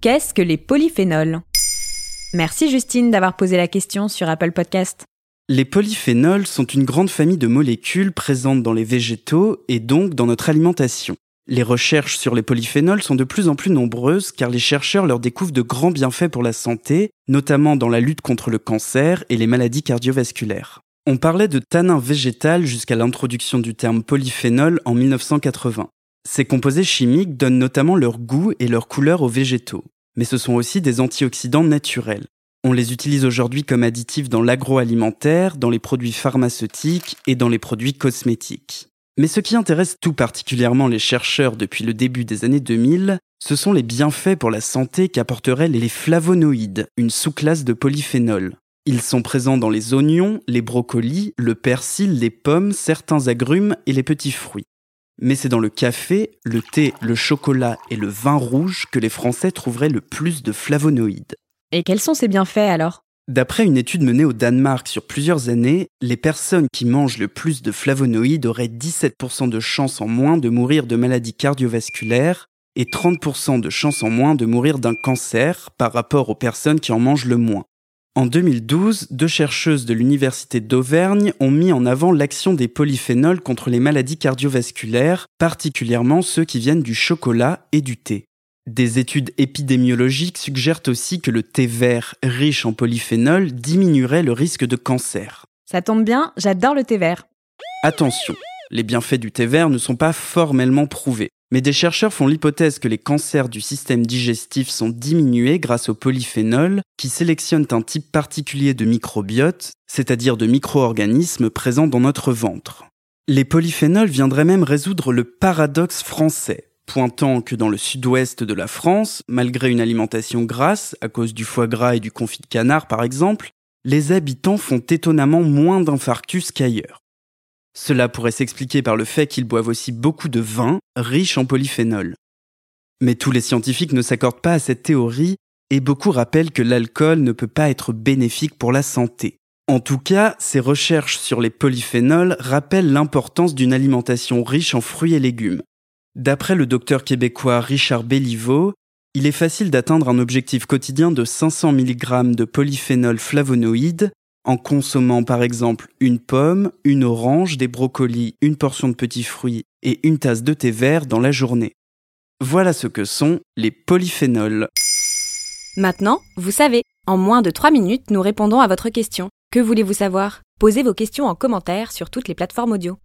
Qu'est-ce que les polyphénols? Merci Justine d'avoir posé la question sur Apple Podcast. Les polyphénols sont une grande famille de molécules présentes dans les végétaux et donc dans notre alimentation. Les recherches sur les polyphénols sont de plus en plus nombreuses car les chercheurs leur découvrent de grands bienfaits pour la santé, notamment dans la lutte contre le cancer et les maladies cardiovasculaires. On parlait de tanin végétal jusqu'à l'introduction du terme polyphénol en 1980. Ces composés chimiques donnent notamment leur goût et leur couleur aux végétaux, mais ce sont aussi des antioxydants naturels. On les utilise aujourd'hui comme additifs dans l'agroalimentaire, dans les produits pharmaceutiques et dans les produits cosmétiques. Mais ce qui intéresse tout particulièrement les chercheurs depuis le début des années 2000, ce sont les bienfaits pour la santé qu'apporteraient les flavonoïdes, une sous-classe de polyphénols. Ils sont présents dans les oignons, les brocolis, le persil, les pommes, certains agrumes et les petits fruits. Mais c'est dans le café, le thé, le chocolat et le vin rouge que les Français trouveraient le plus de flavonoïdes. Et quels sont ces bienfaits alors? D'après une étude menée au Danemark sur plusieurs années, les personnes qui mangent le plus de flavonoïdes auraient 17% de chances en moins de mourir de maladies cardiovasculaires et 30% de chances en moins de mourir d'un cancer par rapport aux personnes qui en mangent le moins. En 2012, deux chercheuses de l'Université d'Auvergne ont mis en avant l'action des polyphénols contre les maladies cardiovasculaires, particulièrement ceux qui viennent du chocolat et du thé. Des études épidémiologiques suggèrent aussi que le thé vert riche en polyphénol diminuerait le risque de cancer. Ça tombe bien, j'adore le thé vert. Attention, les bienfaits du thé vert ne sont pas formellement prouvés, mais des chercheurs font l'hypothèse que les cancers du système digestif sont diminués grâce au polyphénol qui sélectionnent un type particulier de microbiote, c'est-à-dire de micro-organismes présents dans notre ventre. Les polyphénols viendraient même résoudre le paradoxe français pointant que dans le sud-ouest de la France, malgré une alimentation grasse, à cause du foie gras et du confit de canard par exemple, les habitants font étonnamment moins d'infarctus qu'ailleurs. Cela pourrait s'expliquer par le fait qu'ils boivent aussi beaucoup de vin, riche en polyphénol. Mais tous les scientifiques ne s'accordent pas à cette théorie et beaucoup rappellent que l'alcool ne peut pas être bénéfique pour la santé. En tout cas, ces recherches sur les polyphénols rappellent l'importance d'une alimentation riche en fruits et légumes, D'après le docteur québécois Richard Belliveau, il est facile d'atteindre un objectif quotidien de 500 mg de polyphénol flavonoïde en consommant par exemple une pomme, une orange, des brocolis, une portion de petits fruits et une tasse de thé vert dans la journée. Voilà ce que sont les polyphénols. Maintenant, vous savez, en moins de 3 minutes, nous répondons à votre question. Que voulez-vous savoir? Posez vos questions en commentaire sur toutes les plateformes audio.